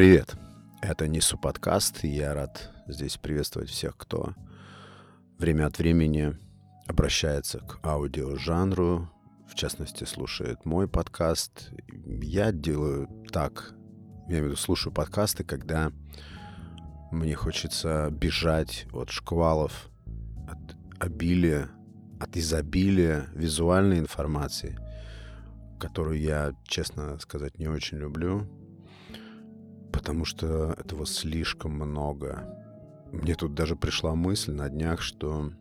Привет! Это Нису подкаст, и я рад здесь приветствовать всех, кто время от времени обращается к аудиожанру, в частности, слушает мой подкаст. Я делаю так, я имею в виду, слушаю подкасты, когда мне хочется бежать от шквалов, от обилия, от изобилия визуальной информации, которую я, честно сказать, не очень люблю, потому что этого слишком много. Мне тут даже пришла мысль на днях, что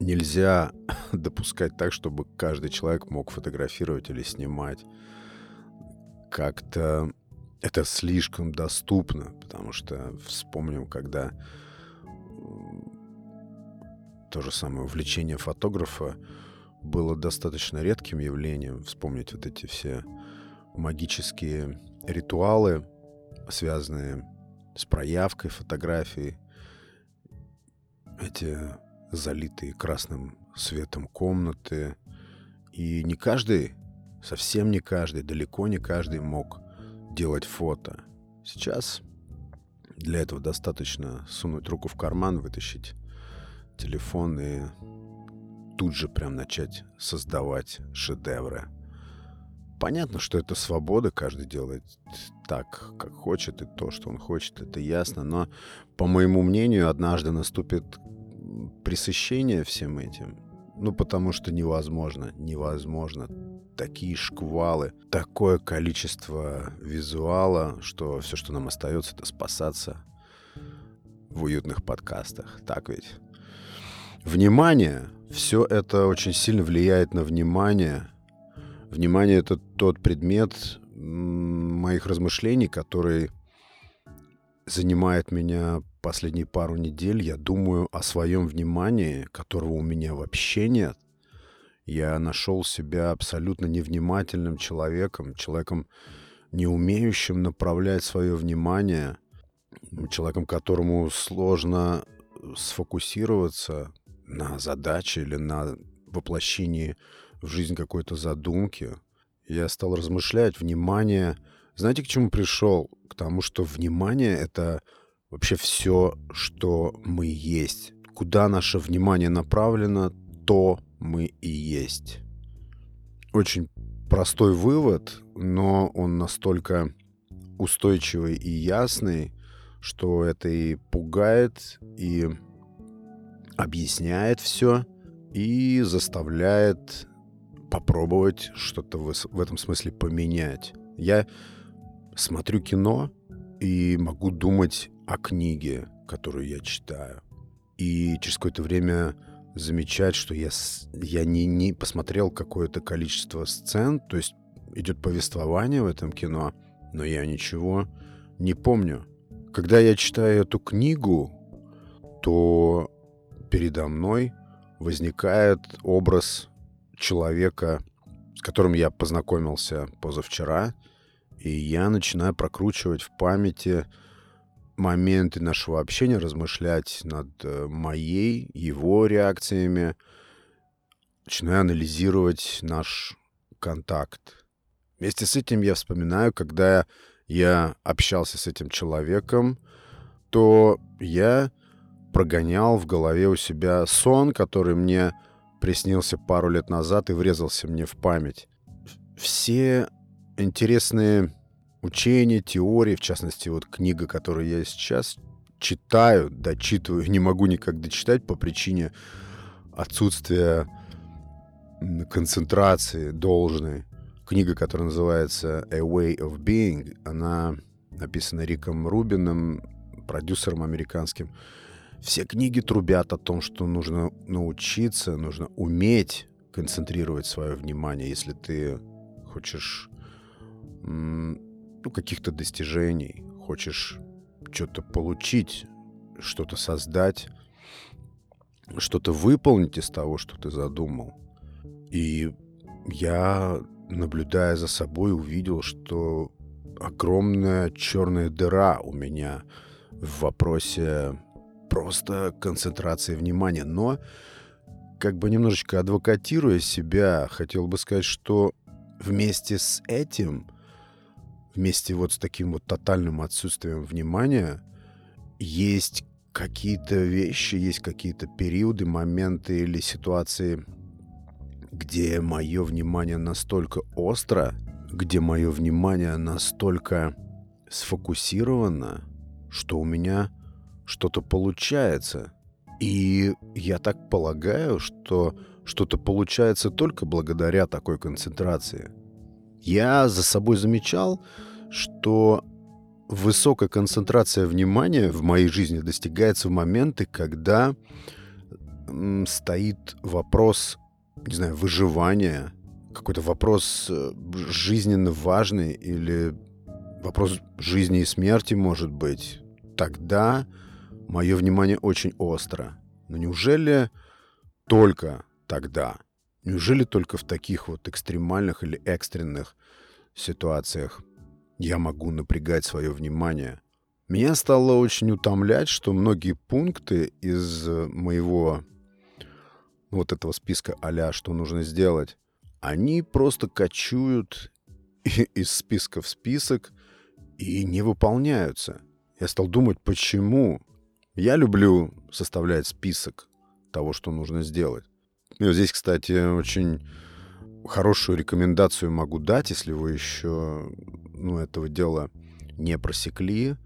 нельзя допускать так, чтобы каждый человек мог фотографировать или снимать. Как-то это слишком доступно, потому что вспомним, когда то же самое увлечение фотографа было достаточно редким явлением. Вспомнить вот эти все магические ритуалы, связанные с проявкой фотографий, эти залитые красным светом комнаты. И не каждый, совсем не каждый, далеко не каждый мог делать фото. Сейчас для этого достаточно сунуть руку в карман, вытащить телефон и тут же прям начать создавать шедевры. Понятно, что это свобода, каждый делает так, как хочет, и то, что он хочет, это ясно, но, по моему мнению, однажды наступит пресыщение всем этим, ну, потому что невозможно, невозможно. Такие шквалы, такое количество визуала, что все, что нам остается, это спасаться в уютных подкастах. Так ведь? Внимание. Все это очень сильно влияет на внимание. Внимание — это тот предмет моих размышлений, который занимает меня последние пару недель. Я думаю о своем внимании, которого у меня вообще нет. Я нашел себя абсолютно невнимательным человеком, человеком, не умеющим направлять свое внимание, человеком, которому сложно сфокусироваться на задаче или на воплощении в жизнь какой-то задумки. Я стал размышлять, внимание... Знаете, к чему пришел? К тому, что внимание — это вообще все, что мы есть. Куда наше внимание направлено, то мы и есть. Очень простой вывод, но он настолько устойчивый и ясный, что это и пугает, и объясняет все и заставляет попробовать что-то в этом смысле поменять. Я смотрю кино и могу думать о книге, которую я читаю. И через какое-то время замечать, что я, я не, не посмотрел какое-то количество сцен, то есть идет повествование в этом кино, но я ничего не помню. Когда я читаю эту книгу, то передо мной возникает образ человека, с которым я познакомился позавчера, и я начинаю прокручивать в памяти моменты нашего общения, размышлять над э, моей, его реакциями, начинаю анализировать наш контакт. Вместе с этим я вспоминаю, когда я общался с этим человеком, то я прогонял в голове у себя сон, который мне приснился пару лет назад и врезался мне в память. Все интересные учения, теории, в частности, вот книга, которую я сейчас читаю, дочитываю, не могу никак дочитать по причине отсутствия концентрации должной. Книга, которая называется A Way of Being, она написана Риком Рубином, продюсером американским. Все книги трубят о том, что нужно научиться, нужно уметь концентрировать свое внимание, если ты хочешь ну, каких-то достижений, хочешь что-то получить, что-то создать, что-то выполнить из того, что ты задумал. И я, наблюдая за собой, увидел, что огромная черная дыра у меня в вопросе просто концентрации внимания. Но, как бы немножечко адвокатируя себя, хотел бы сказать, что вместе с этим вместе вот с таким вот тотальным отсутствием внимания есть какие-то вещи, есть какие-то периоды, моменты или ситуации, где мое внимание настолько остро, где мое внимание настолько сфокусировано, что у меня что-то получается. И я так полагаю, что что-то получается только благодаря такой концентрации. Я за собой замечал, что высокая концентрация внимания в моей жизни достигается в моменты, когда стоит вопрос, не знаю, выживания, какой-то вопрос э, жизненно важный или вопрос жизни и смерти, может быть. Тогда мое внимание очень остро. Но неужели только тогда? Неужели только в таких вот экстремальных или экстренных ситуациях я могу напрягать свое внимание? Меня стало очень утомлять, что многие пункты из моего вот этого списка а что нужно сделать, они просто кочуют из списка в список и не выполняются. Я стал думать, почему. Я люблю составлять список того, что нужно сделать. И вот здесь, кстати, очень хорошую рекомендацию могу дать, если вы еще ну, этого дела не просекли.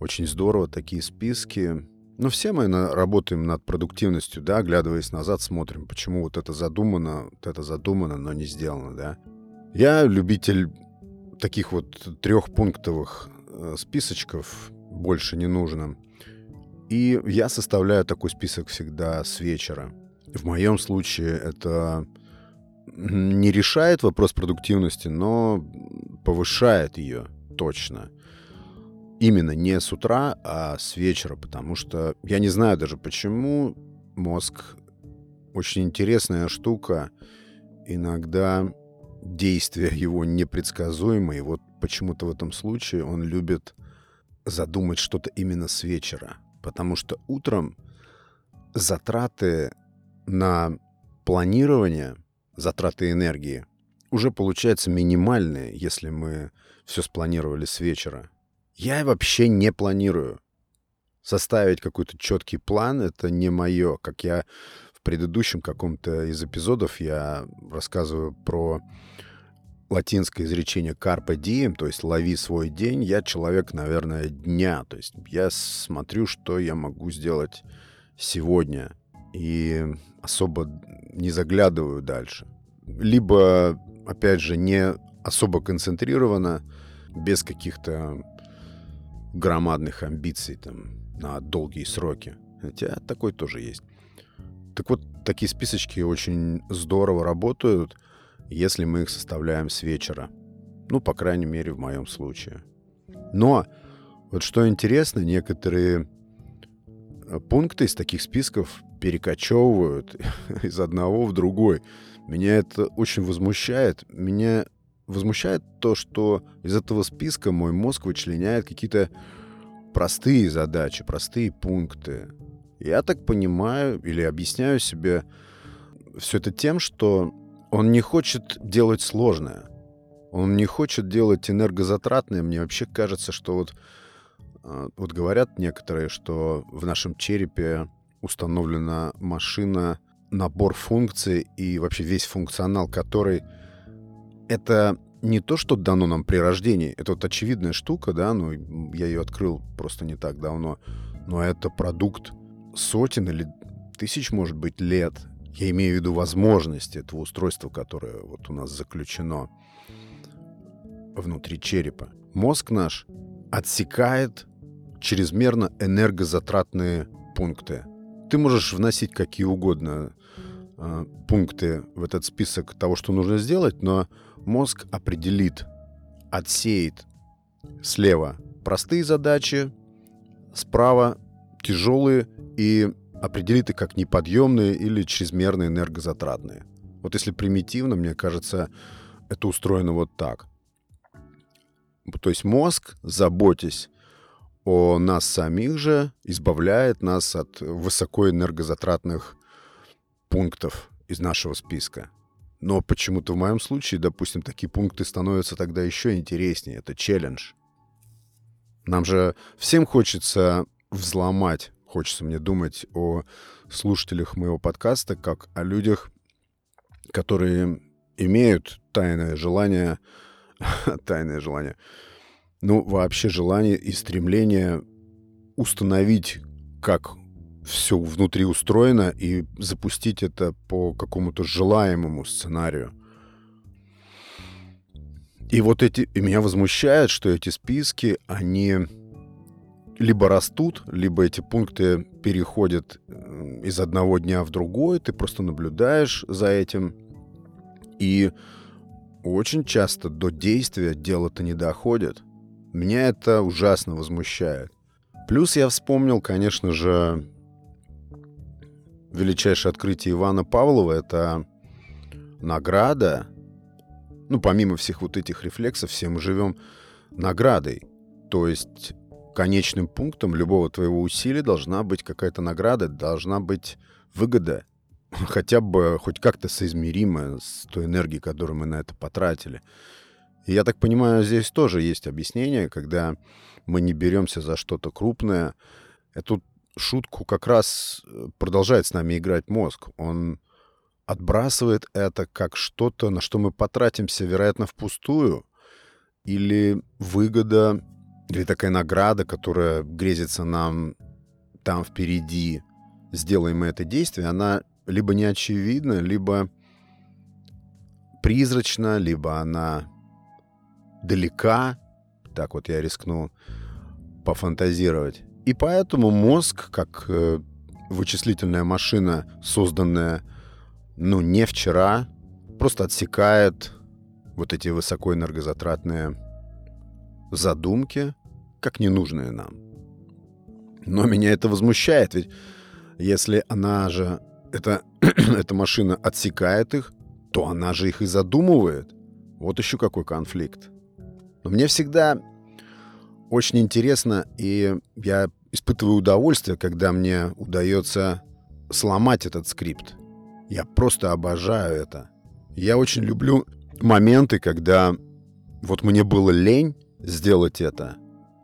Очень здорово такие списки. Ну, все мы работаем над продуктивностью, да, оглядываясь назад, смотрим, почему вот это задумано, вот это задумано, но не сделано, да. Я любитель таких вот трехпунктовых э, списочков, больше не нужно. И я составляю такой список всегда с вечера. В моем случае это не решает вопрос продуктивности, но повышает ее точно. Именно не с утра, а с вечера, потому что я не знаю даже почему мозг очень интересная штука. Иногда действия его непредсказуемые. Вот почему-то в этом случае он любит задумать что-то именно с вечера. Потому что утром затраты на планирование, затраты энергии уже получаются минимальные, если мы все спланировали с вечера. Я вообще не планирую. Составить какой-то четкий план — это не мое. Как я в предыдущем каком-то из эпизодов я рассказываю про латинское изречение «carpe diem», то есть «лови свой день», я человек, наверное, дня. То есть я смотрю, что я могу сделать сегодня, и особо не заглядываю дальше. Либо, опять же, не особо концентрированно, без каких-то громадных амбиций там, на долгие сроки. Хотя такой тоже есть. Так вот, такие списочки очень здорово работают — если мы их составляем с вечера. Ну, по крайней мере, в моем случае. Но вот что интересно, некоторые э, пункты из таких списков перекочевывают из одного в другой. Меня это очень возмущает. Меня возмущает то, что из этого списка мой мозг вычленяет какие-то простые задачи, простые пункты. Я так понимаю или объясняю себе все это тем, что он не хочет делать сложное. Он не хочет делать энергозатратное. Мне вообще кажется, что вот, а, вот говорят некоторые, что в нашем черепе установлена машина, набор функций и вообще весь функционал, который это не то, что дано нам при рождении. Это вот очевидная штука, да, ну, я ее открыл просто не так давно, но это продукт сотен или тысяч, может быть, лет я имею в виду возможности этого устройства, которое вот у нас заключено внутри черепа. Мозг наш отсекает чрезмерно энергозатратные пункты. Ты можешь вносить какие угодно э, пункты в этот список того, что нужно сделать, но мозг определит, отсеет слева простые задачи, справа тяжелые и определит их как неподъемные или чрезмерно энергозатратные. Вот если примитивно, мне кажется, это устроено вот так. То есть мозг, заботясь о нас самих же, избавляет нас от высокоэнергозатратных пунктов из нашего списка. Но почему-то в моем случае, допустим, такие пункты становятся тогда еще интереснее. Это челлендж. Нам же всем хочется взломать, хочется мне думать о слушателях моего подкаста, как о людях, которые имеют тайное желание, тайное желание, ну, вообще желание и стремление установить, как все внутри устроено, и запустить это по какому-то желаемому сценарию. И вот эти... И меня возмущает, что эти списки, они либо растут, либо эти пункты переходят из одного дня в другой, ты просто наблюдаешь за этим, и очень часто до действия дело-то не доходит. Меня это ужасно возмущает. Плюс я вспомнил, конечно же, величайшее открытие Ивана Павлова. Это награда. Ну, помимо всех вот этих рефлексов, все мы живем наградой. То есть конечным пунктом любого твоего усилия должна быть какая-то награда, должна быть выгода, хотя бы хоть как-то соизмеримая с той энергией, которую мы на это потратили. И я так понимаю, здесь тоже есть объяснение, когда мы не беремся за что-то крупное. Эту шутку как раз э, продолжает с нами играть мозг. Он отбрасывает это как что-то, на что мы потратимся, вероятно, впустую, или выгода или такая награда, которая грезится нам там впереди, сделаем мы это действие, она либо не очевидна, либо призрачна, либо она далека. Так вот я рискну пофантазировать. И поэтому мозг, как э, вычислительная машина, созданная, ну, не вчера, просто отсекает вот эти высокоэнергозатратные задумки, как ненужные нам. Но меня это возмущает, ведь если она же, это, эта машина отсекает их, то она же их и задумывает. Вот еще какой конфликт. Но мне всегда очень интересно, и я испытываю удовольствие, когда мне удается сломать этот скрипт. Я просто обожаю это. Я очень люблю моменты, когда вот мне было лень, сделать это.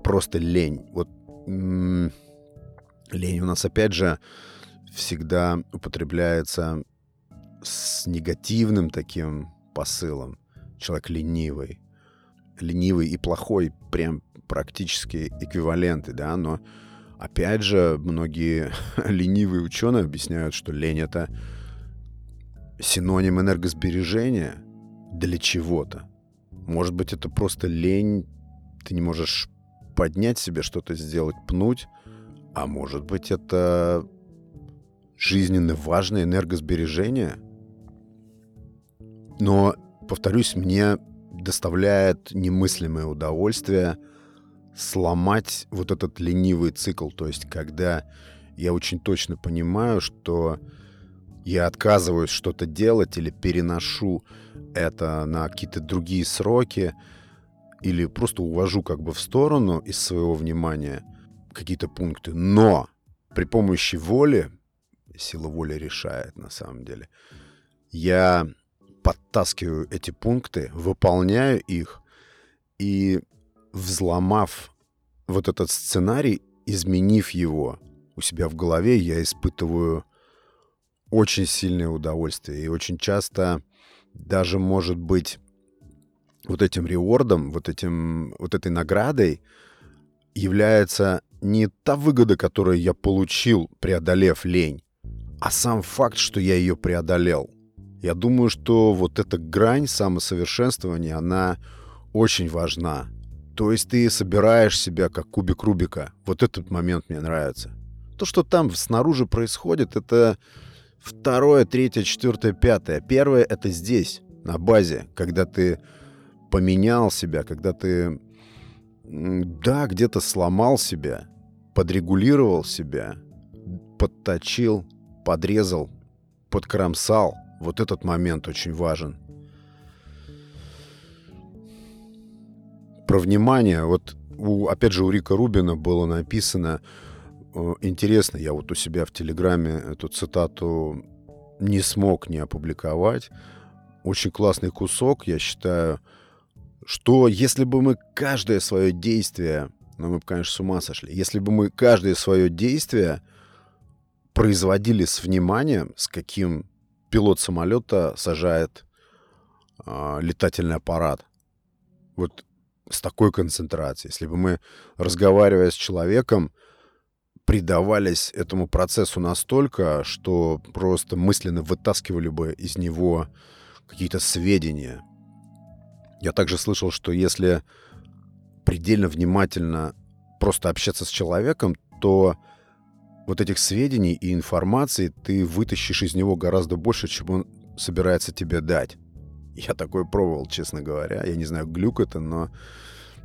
Просто лень. Вот м- лень у нас опять же всегда употребляется с негативным таким посылом. Человек ленивый. Ленивый и плохой прям практически эквиваленты, да, но опять же многие ленивые ученые объясняют, что лень это синоним энергосбережения для чего-то. Может быть, это просто лень ты не можешь поднять себе что-то сделать, пнуть, а может быть это жизненно важное энергосбережение. Но, повторюсь, мне доставляет немыслимое удовольствие сломать вот этот ленивый цикл. То есть, когда я очень точно понимаю, что я отказываюсь что-то делать или переношу это на какие-то другие сроки, или просто увожу как бы в сторону из своего внимания какие-то пункты, но при помощи воли, сила воли решает на самом деле, я подтаскиваю эти пункты, выполняю их и взломав вот этот сценарий, изменив его у себя в голове, я испытываю очень сильное удовольствие. И очень часто даже, может быть, вот этим реордом, вот, этим, вот этой наградой является не та выгода, которую я получил, преодолев лень, а сам факт, что я ее преодолел. Я думаю, что вот эта грань самосовершенствования, она очень важна. То есть ты собираешь себя как кубик Рубика. Вот этот момент мне нравится. То, что там снаружи происходит, это второе, третье, четвертое, пятое. Первое — это здесь, на базе, когда ты поменял себя, когда ты, да, где-то сломал себя, подрегулировал себя, подточил, подрезал, подкромсал. Вот этот момент очень важен. Про внимание. Вот, у, опять же, у Рика Рубина было написано, э, интересно, я вот у себя в Телеграме эту цитату не смог не опубликовать, очень классный кусок, я считаю, что если бы мы каждое свое действие, ну мы бы, конечно, с ума сошли, если бы мы каждое свое действие производили с вниманием, с каким пилот самолета сажает э, летательный аппарат, вот с такой концентрацией, если бы мы, разговаривая с человеком, предавались этому процессу настолько, что просто мысленно вытаскивали бы из него какие-то сведения. Я также слышал, что если предельно внимательно просто общаться с человеком, то вот этих сведений и информации ты вытащишь из него гораздо больше, чем он собирается тебе дать. Я такое пробовал, честно говоря. Я не знаю, глюк это, но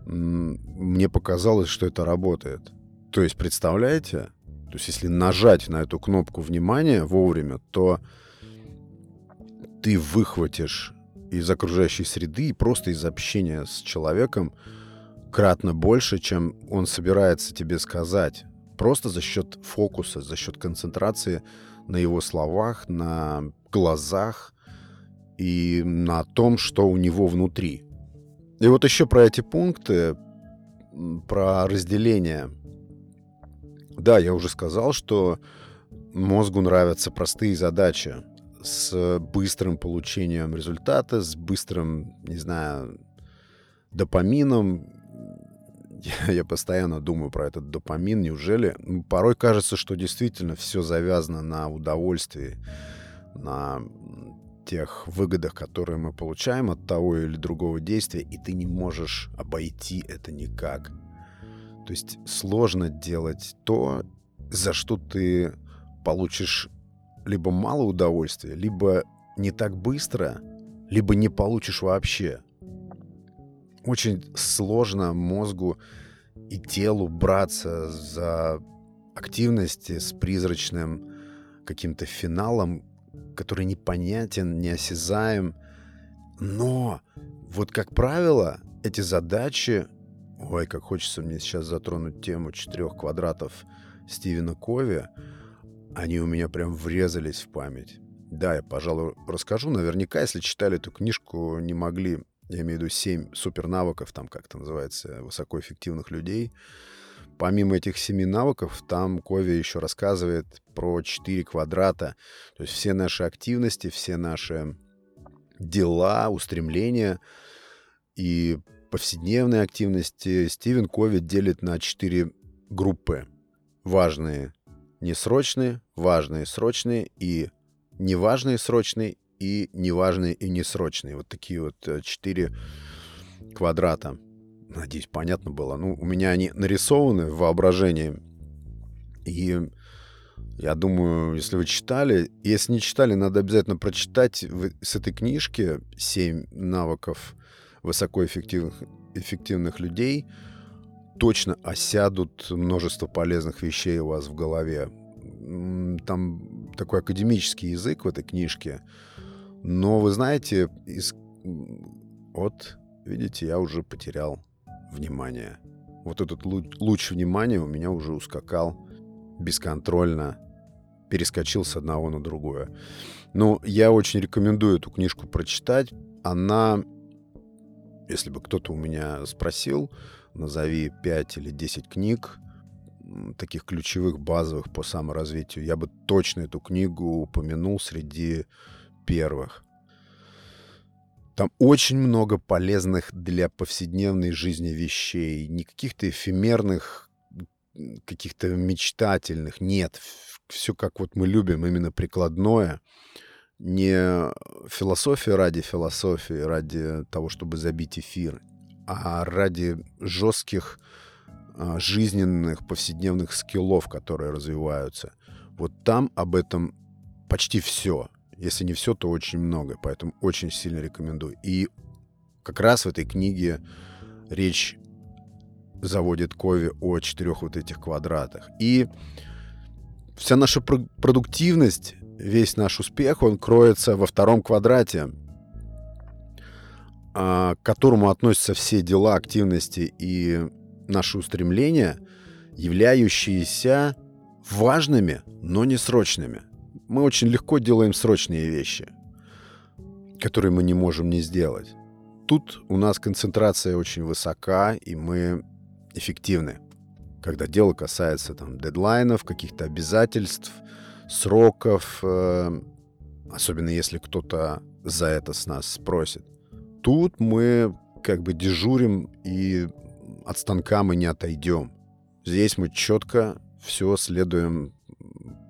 мне показалось, что это работает. То есть, представляете? То есть, если нажать на эту кнопку внимания вовремя, то ты выхватишь из окружающей среды и просто из общения с человеком кратно больше, чем он собирается тебе сказать. Просто за счет фокуса, за счет концентрации на его словах, на глазах и на том, что у него внутри. И вот еще про эти пункты, про разделение. Да, я уже сказал, что мозгу нравятся простые задачи с быстрым получением результата, с быстрым, не знаю, допамином. Я, я постоянно думаю про этот допамин. Неужели? Ну, порой кажется, что действительно все завязано на удовольствии, на тех выгодах, которые мы получаем от того или другого действия, и ты не можешь обойти это никак. То есть сложно делать то, за что ты получишь либо мало удовольствия, либо не так быстро, либо не получишь вообще. Очень сложно мозгу и телу браться за активности с призрачным каким-то финалом, который непонятен, неосязаем. Но вот, как правило, эти задачи... Ой, как хочется мне сейчас затронуть тему четырех квадратов Стивена Кови они у меня прям врезались в память. Да, я, пожалуй, расскажу. Наверняка, если читали эту книжку, не могли, я имею в виду семь супернавыков, там как-то называется, высокоэффективных людей. Помимо этих семи навыков, там Кови еще рассказывает про четыре квадрата. То есть все наши активности, все наши дела, устремления и повседневные активности Стивен Кови делит на четыре группы. Важные, несрочные, важные, срочные и неважные, срочные и неважные и несрочные. Вот такие вот э, четыре квадрата. Надеюсь, понятно было. Ну, у меня они нарисованы в воображении. И я думаю, если вы читали, если не читали, надо обязательно прочитать с этой книжки «Семь навыков высокоэффективных эффективных людей», точно осядут множество полезных вещей у вас в голове. Там такой академический язык в этой книжке. Но вы знаете, из... вот, видите, я уже потерял внимание. Вот этот луч, внимания у меня уже ускакал бесконтрольно, перескочил с одного на другое. Но я очень рекомендую эту книжку прочитать. Она, если бы кто-то у меня спросил, назови 5 или 10 книг, таких ключевых, базовых по саморазвитию, я бы точно эту книгу упомянул среди первых. Там очень много полезных для повседневной жизни вещей, не каких-то эфемерных, каких-то мечтательных, нет. Все как вот мы любим, именно прикладное. Не философия ради философии, ради того, чтобы забить эфир а ради жестких а, жизненных повседневных скиллов, которые развиваются. Вот там об этом почти все. Если не все, то очень много. Поэтому очень сильно рекомендую. И как раз в этой книге речь заводит Кови о четырех вот этих квадратах. И вся наша продуктивность, весь наш успех, он кроется во втором квадрате. А, к которому относятся все дела, активности и наши устремления, являющиеся важными, но не срочными. Мы очень легко делаем срочные вещи. которые мы не можем не сделать. Тут у нас концентрация очень высока, и мы эффективны. Когда дело касается там дедлайнов, каких-то обязательств, сроков, э, особенно если кто-то за это с нас спросит. Тут мы как бы дежурим и от станка мы не отойдем. Здесь мы четко все следуем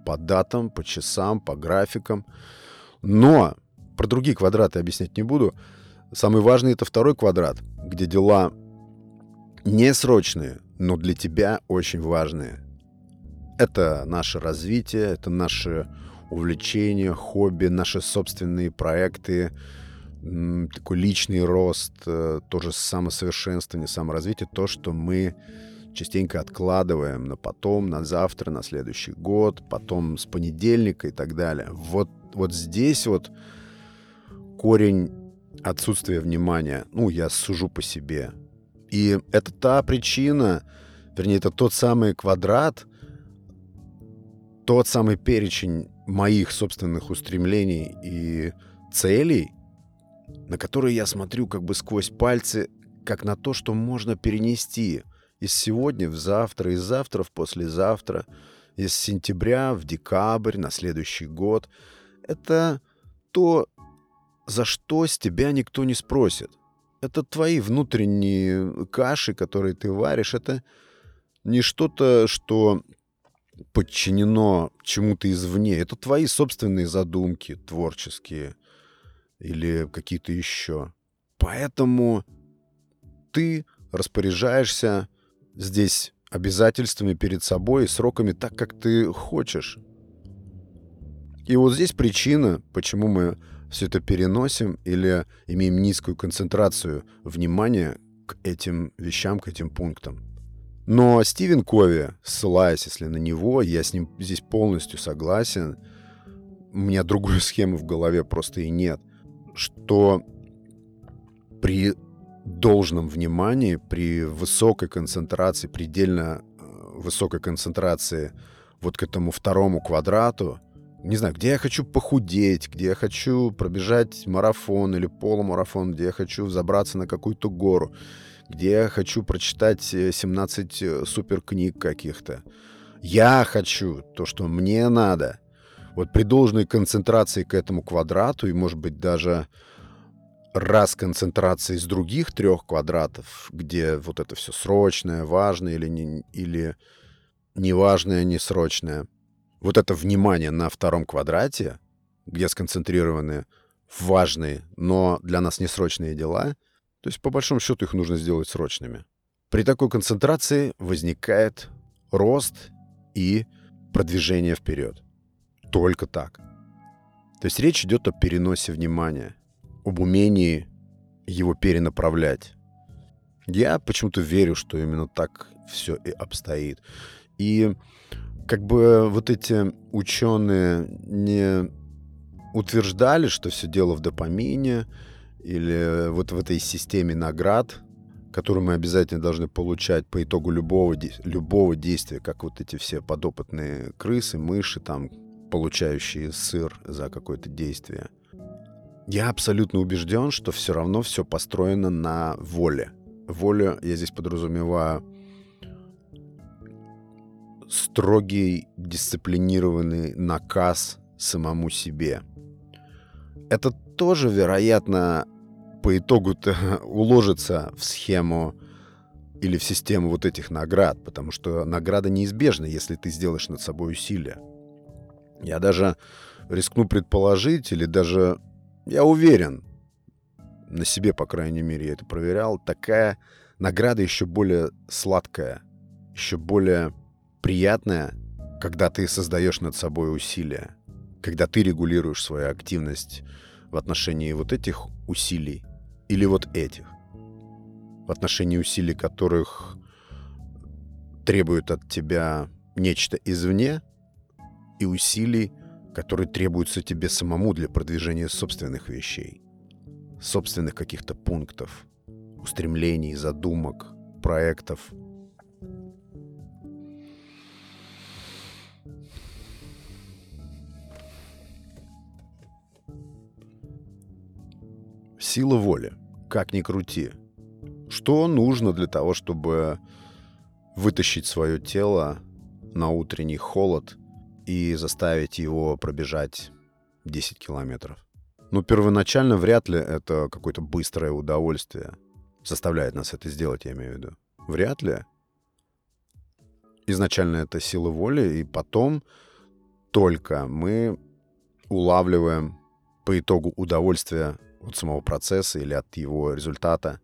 по датам, по часам, по графикам. Но про другие квадраты объяснять не буду. Самый важный это второй квадрат, где дела не срочные, но для тебя очень важные. Это наше развитие, это наше увлечения, хобби, наши собственные проекты, такой личный рост, э, тоже самосовершенствование, саморазвитие, то, что мы частенько откладываем на потом, на завтра, на следующий год, потом с понедельника и так далее. Вот, вот здесь вот корень отсутствия внимания. Ну, я сужу по себе. И это та причина, вернее, это тот самый квадрат, тот самый перечень моих собственных устремлений и целей, на которые я смотрю как бы сквозь пальцы, как на то, что можно перенести из сегодня в завтра, из завтра в послезавтра, из сентября в декабрь на следующий год. Это то, за что с тебя никто не спросит. Это твои внутренние каши, которые ты варишь. Это не что-то, что подчинено чему-то извне. Это твои собственные задумки творческие или какие-то еще. Поэтому ты распоряжаешься здесь обязательствами перед собой и сроками так, как ты хочешь. И вот здесь причина, почему мы все это переносим или имеем низкую концентрацию внимания к этим вещам, к этим пунктам. Но Стивен Кови, ссылаясь, если на него, я с ним здесь полностью согласен, у меня другой схемы в голове просто и нет, что при должном внимании, при высокой концентрации, предельно э, высокой концентрации вот к этому второму квадрату, не знаю, где я хочу похудеть, где я хочу пробежать марафон или полумарафон, где я хочу взобраться на какую-то гору, где я хочу прочитать 17 э, э, супер книг каких-то. Я хочу то, что мне надо. Вот при должной концентрации к этому квадрату и, может быть, даже раз концентрации с других трех квадратов, где вот это все срочное, важное или, не, или неважное, несрочное, вот это внимание на втором квадрате, где сконцентрированы важные, но для нас несрочные дела — то есть, по большому счету, их нужно сделать срочными. При такой концентрации возникает рост и продвижение вперед. Только так. То есть речь идет о переносе внимания, об умении его перенаправлять. Я почему-то верю, что именно так все и обстоит. И как бы вот эти ученые не утверждали, что все дело в допамине, или вот в этой системе наград, которую мы обязательно должны получать по итогу любого, любого действия, как вот эти все подопытные крысы, мыши, там, получающие сыр за какое-то действие. Я абсолютно убежден, что все равно все построено на воле. Воля, я здесь подразумеваю, строгий, дисциплинированный наказ самому себе. Это тоже, вероятно, по итогу-то уложится в схему или в систему вот этих наград, потому что награда неизбежна, если ты сделаешь над собой усилия. Я даже рискну предположить, или даже я уверен, на себе, по крайней мере, я это проверял, такая награда еще более сладкая, еще более приятная, когда ты создаешь над собой усилия, когда ты регулируешь свою активность в отношении вот этих усилий или вот этих, в отношении усилий которых требуют от тебя нечто извне, и усилий, которые требуются тебе самому для продвижения собственных вещей, собственных каких-то пунктов, устремлений, задумок, проектов – Сила воли. Как ни крути. Что нужно для того, чтобы вытащить свое тело на утренний холод и заставить его пробежать 10 километров? Ну, первоначально вряд ли это какое-то быстрое удовольствие заставляет нас это сделать, я имею в виду. Вряд ли. Изначально это сила воли, и потом только мы улавливаем по итогу удовольствие от самого процесса или от его результата.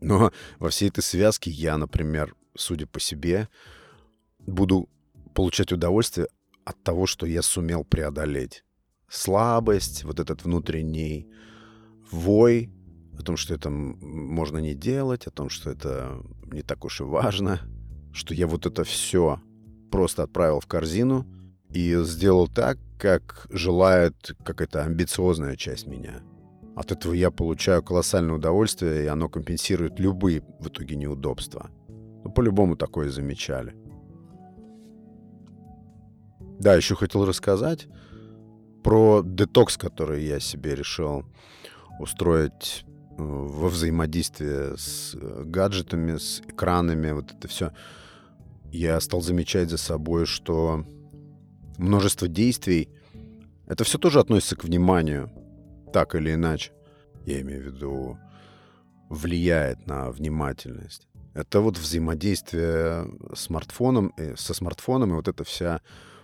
Но во всей этой связке я, например, судя по себе, буду получать удовольствие от того, что я сумел преодолеть. Слабость, вот этот внутренний вой о том, что это можно не делать, о том, что это не так уж и важно, что я вот это все просто отправил в корзину и сделал так, как желает какая-то амбициозная часть меня. От этого я получаю колоссальное удовольствие, и оно компенсирует любые в итоге неудобства. Ну, по-любому такое замечали. Да, еще хотел рассказать про детокс, который я себе решил устроить э, во взаимодействии с э, гаджетами, с экранами, вот это все. Я стал замечать за собой, что множество действий, это все тоже относится к вниманию, так или иначе. Я имею в виду, влияет на внимательность. Это вот взаимодействие с смартфоном, со смартфоном и вот эта вся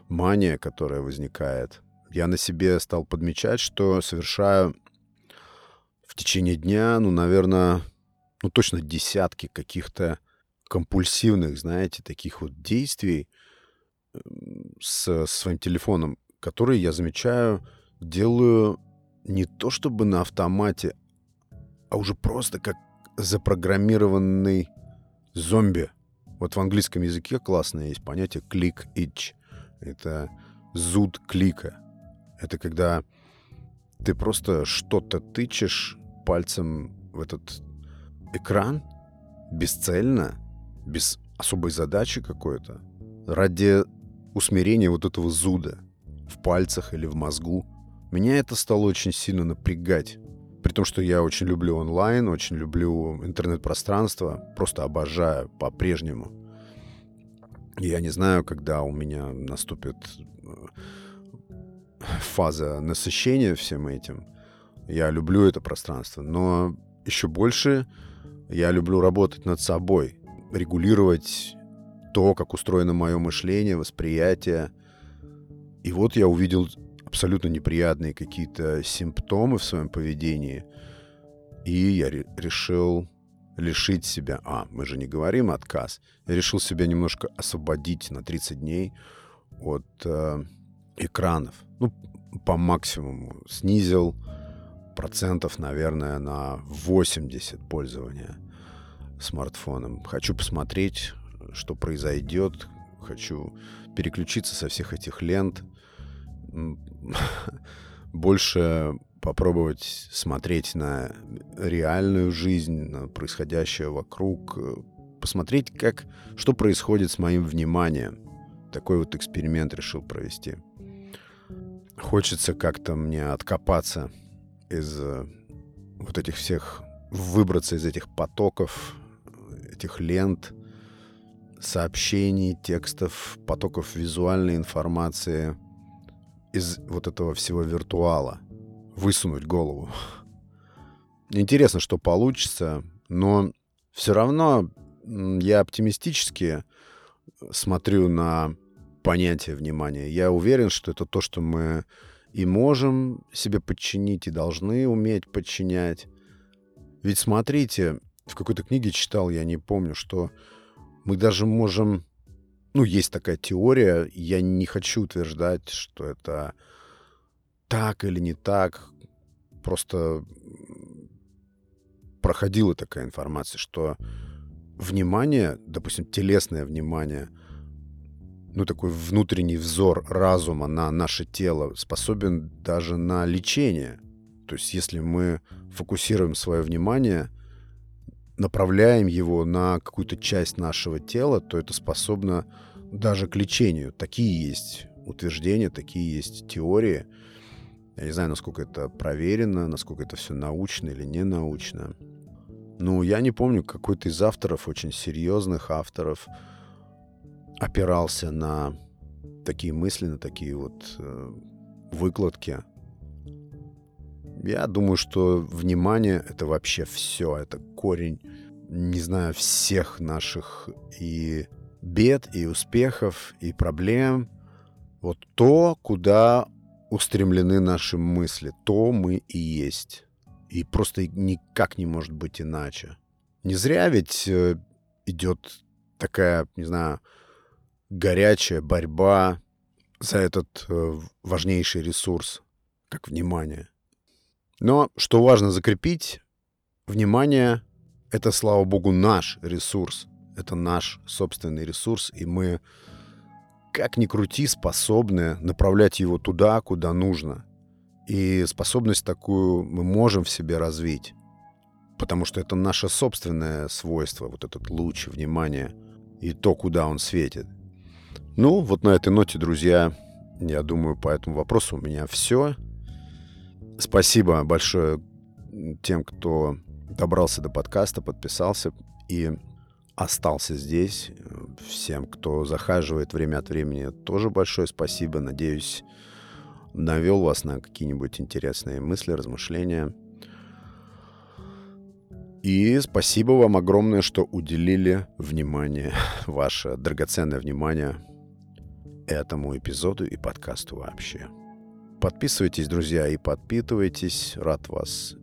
мания, которая возникает. Я на себе стал подмечать, что совершаю в течение дня, ну, наверное, ну, точно десятки каких-то компульсивных, знаете, таких вот действий, с своим телефоном, которые я замечаю, делаю не то чтобы на автомате, а уже просто как запрограммированный зомби. Вот в английском языке классное есть понятие click itch. Это зуд клика. Это когда ты просто что-то тычешь пальцем в этот экран бесцельно, без особой задачи какой-то, ради усмирение вот этого зуда в пальцах или в мозгу. Меня это стало очень сильно напрягать. При том, что я очень люблю онлайн, очень люблю интернет-пространство, просто обожаю по-прежнему. Я не знаю, когда у меня наступит э, фаза насыщения всем этим. Я люблю это пространство, но еще больше я люблю работать над собой, регулировать то, как устроено мое мышление, восприятие. И вот я увидел абсолютно неприятные какие-то симптомы в своем поведении. И я решил лишить себя... А, мы же не говорим отказ. Я решил себя немножко освободить на 30 дней от э, экранов. Ну, по максимуму. Снизил процентов, наверное, на 80 пользования смартфоном. Хочу посмотреть, что произойдет. Хочу переключиться со всех этих лент. Больше попробовать смотреть на реальную жизнь, на происходящее вокруг, посмотреть, как, что происходит с моим вниманием. Такой вот эксперимент решил провести. Хочется как-то мне откопаться из э, вот этих всех, выбраться из этих потоков, этих лент, сообщений, текстов, потоков визуальной информации из вот этого всего виртуала. Высунуть голову. Интересно, что получится, но все равно я оптимистически смотрю на понятие внимания. Я уверен, что это то, что мы и можем себе подчинить, и должны уметь подчинять. Ведь смотрите, в какой-то книге читал, я не помню, что мы даже можем... Ну, есть такая теория, я не хочу утверждать, что это так или не так. Просто проходила такая информация, что внимание, допустим, телесное внимание, ну, такой внутренний взор разума на наше тело способен даже на лечение. То есть, если мы фокусируем свое внимание — направляем его на какую-то часть нашего тела, то это способно даже к лечению. Такие есть утверждения, такие есть теории. Я не знаю, насколько это проверено, насколько это все научно или не научно. Ну, я не помню, какой-то из авторов, очень серьезных авторов, опирался на такие мысли, на такие вот э, выкладки. Я думаю, что внимание — это вообще все, это корень, не знаю, всех наших и бед, и успехов, и проблем. Вот то, куда устремлены наши мысли, то мы и есть. И просто никак не может быть иначе. Не зря ведь э, идет такая, не знаю, горячая борьба за этот э, важнейший ресурс, как внимание. Но что важно закрепить, внимание — это, слава богу, наш ресурс. Это наш собственный ресурс, и мы, как ни крути, способны направлять его туда, куда нужно. И способность такую мы можем в себе развить, потому что это наше собственное свойство, вот этот луч внимания и то, куда он светит. Ну, вот на этой ноте, друзья, я думаю, по этому вопросу у меня все. Спасибо большое тем, кто добрался до подкаста, подписался и остался здесь. Всем, кто захаживает время от времени, тоже большое спасибо. Надеюсь, навел вас на какие-нибудь интересные мысли, размышления. И спасибо вам огромное, что уделили внимание, ваше драгоценное внимание этому эпизоду и подкасту вообще. Подписывайтесь, друзья, и подпитывайтесь. Рад вас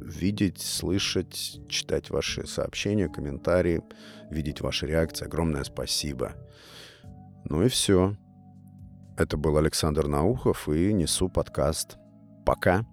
видеть, слышать, читать ваши сообщения, комментарии, видеть ваши реакции. Огромное спасибо. Ну и все. Это был Александр Наухов и несу подкаст. Пока.